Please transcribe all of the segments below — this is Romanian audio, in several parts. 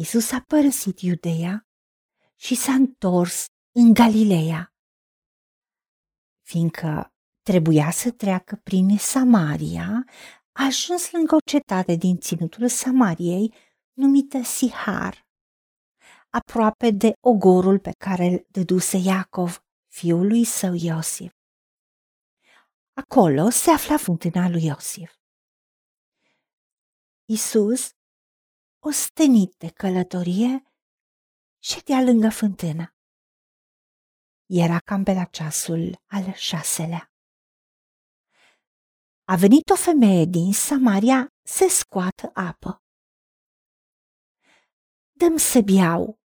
Isus a părăsit Iudeea și s-a întors în Galileea, fiindcă trebuia să treacă prin Samaria, a ajuns lângă o cetate din ținutul Samariei numită Sihar, aproape de ogorul pe care îl dăduse Iacov, fiul lui său Iosif. Acolo se afla fântâna lui Iosif. Isus, ostenit de călătorie, ședea lângă fântână. Era cam pe la ceasul al șaselea. A venit o femeie din Samaria să scoată apă. Dăm să beau,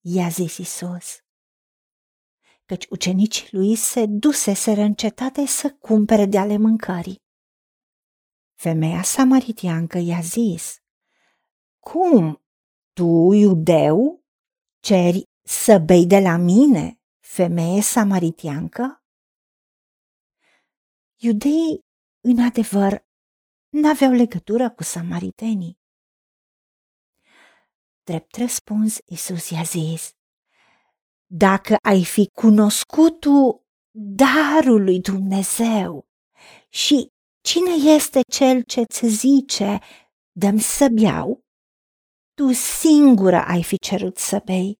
i-a zis Isus. Căci ucenicii lui se duseseră în cetate să cumpere de ale mâncării. Femeia samaritiancă i-a zis, Cum, tu, iudeu, ceri să bei de la mine, femeie samaritiancă? Iudeii, în adevăr, n-aveau legătură cu samaritenii. Drept răspuns, Isus i-a zis, Dacă ai fi cunoscut tu darul lui Dumnezeu și cine este cel ce ți zice, dăm să beau, tu singură ai fi cerut să bei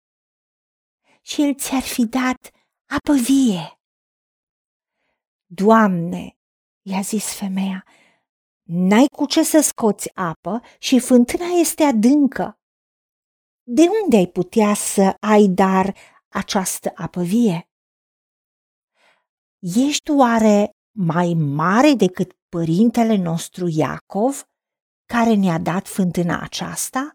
și el ți-ar fi dat apă vie. Doamne, i-a zis femeia, n-ai cu ce să scoți apă și fântâna este adâncă. De unde ai putea să ai dar această apă vie? Ești oare mai mare decât părintele nostru Iacov, care ne-a dat fântâna aceasta?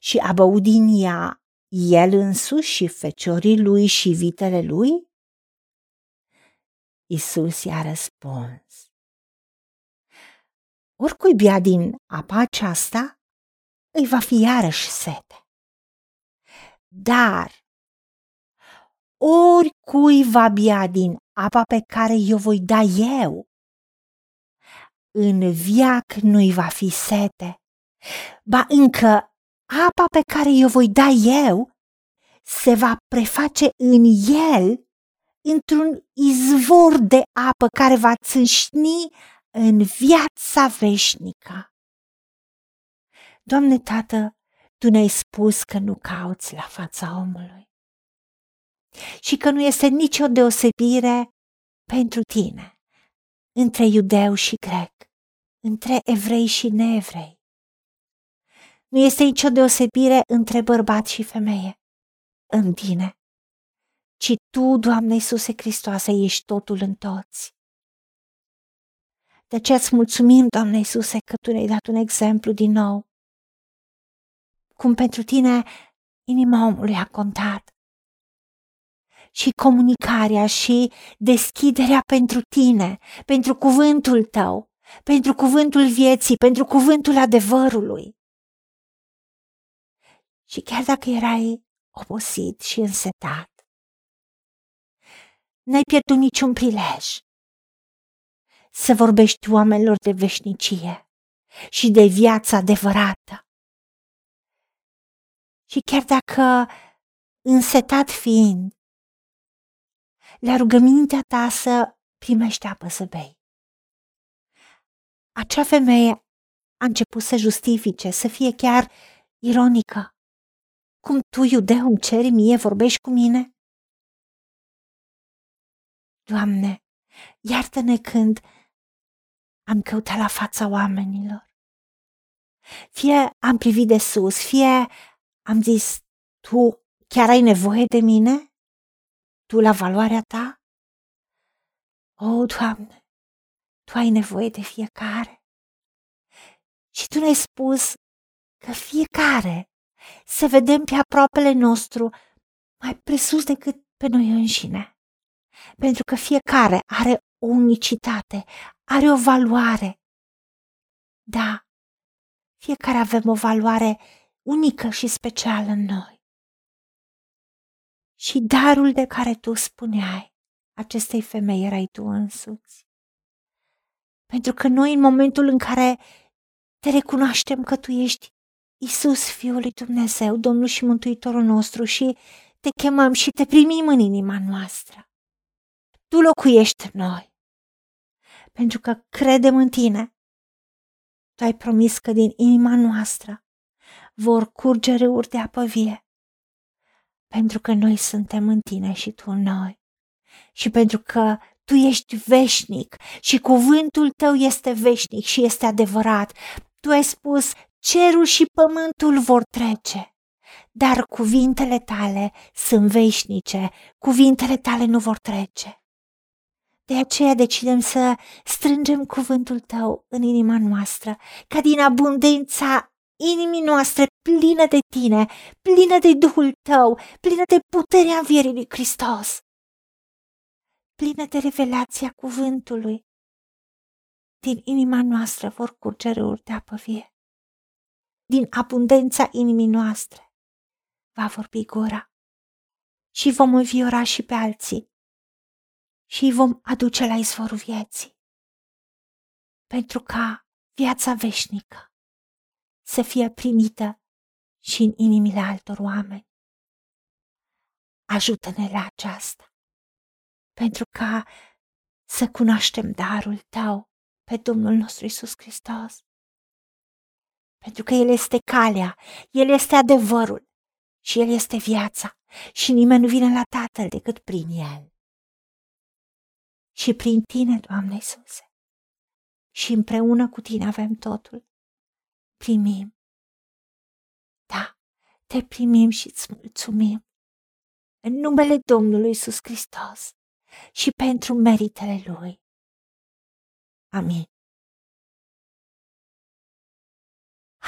Și a băut din ea el însuși și feciorii lui și vitele lui? Isus i-a răspuns. Oricui bea din apa aceasta, îi va fi iarăși sete. Dar oricui va bea din apa pe care eu voi da eu, în viac nu-i va fi sete, ba încă apa pe care eu voi da eu se va preface în el într-un izvor de apă care va țâșni în viața veșnică. Doamne Tată, Tu ne-ai spus că nu cauți la fața omului și că nu este nicio deosebire pentru Tine între iudeu și grec, între evrei și neevrei. Nu este nicio deosebire între bărbat și femeie în Tine, ci Tu, Doamne Iisuse Hristoase, ești totul în toți. De aceea îți mulțumim, Doamne Iisuse, că Tu ne-ai dat un exemplu din nou. Cum pentru Tine inima omului a contat. Și comunicarea și deschiderea pentru Tine, pentru cuvântul Tău, pentru cuvântul vieții, pentru cuvântul adevărului. Și chiar dacă erai obosit și însetat, n-ai pierdut niciun prilej să vorbești oamenilor de veșnicie și de viața adevărată. Și chiar dacă însetat fiind, la rugămintea ta să primești apă să bei. Acea femeie a început să justifice, să fie chiar ironică. Cum tu, iudeu, îmi ceri mie, vorbești cu mine? Doamne, iartă-ne când am căutat la fața oamenilor. Fie am privit de sus, fie am zis, tu chiar ai nevoie de mine? Tu la valoarea ta? O, Doamne, Tu ai nevoie de fiecare. Și Tu ne-ai spus că fiecare să vedem pe aproapele nostru mai presus decât pe noi înșine. Pentru că fiecare are o unicitate, are o valoare. Da, fiecare avem o valoare unică și specială în noi. Și darul de care tu spuneai acestei femei erai tu însuți. Pentru că noi, în momentul în care te recunoaștem că tu ești Isus, Fiul lui Dumnezeu, Domnul și Mântuitorul nostru și te chemăm și te primim în inima noastră. Tu locuiești în noi, pentru că credem în tine. Tu ai promis că din inima noastră vor curge râuri de apă vie, pentru că noi suntem în tine și tu în noi și pentru că tu ești veșnic și cuvântul tău este veșnic și este adevărat. Tu ai spus, cerul și pământul vor trece, dar cuvintele tale sunt veșnice, cuvintele tale nu vor trece. De aceea decidem să strângem cuvântul tău în inima noastră, ca din abundența inimii noastre plină de tine, plină de Duhul tău, plină de puterea învierii lui Hristos, plină de revelația cuvântului. Din inima noastră vor curge râuri de apă vie. Din abundența inimii noastre va vorbi gura și vom înviora și pe alții și îi vom aduce la izvorul vieții. Pentru ca viața veșnică să fie primită și în inimile altor oameni. Ajută-ne la aceasta, pentru ca să cunoaștem darul Tău pe Domnul nostru Isus Hristos. Pentru că El este calea, El este adevărul și El este viața și nimeni nu vine la Tatăl decât prin El. Și prin Tine, Doamne Iisuse, și împreună cu Tine avem totul primim. Da, te primim și îți mulțumim. În numele Domnului Isus Hristos și pentru meritele Lui. Amin.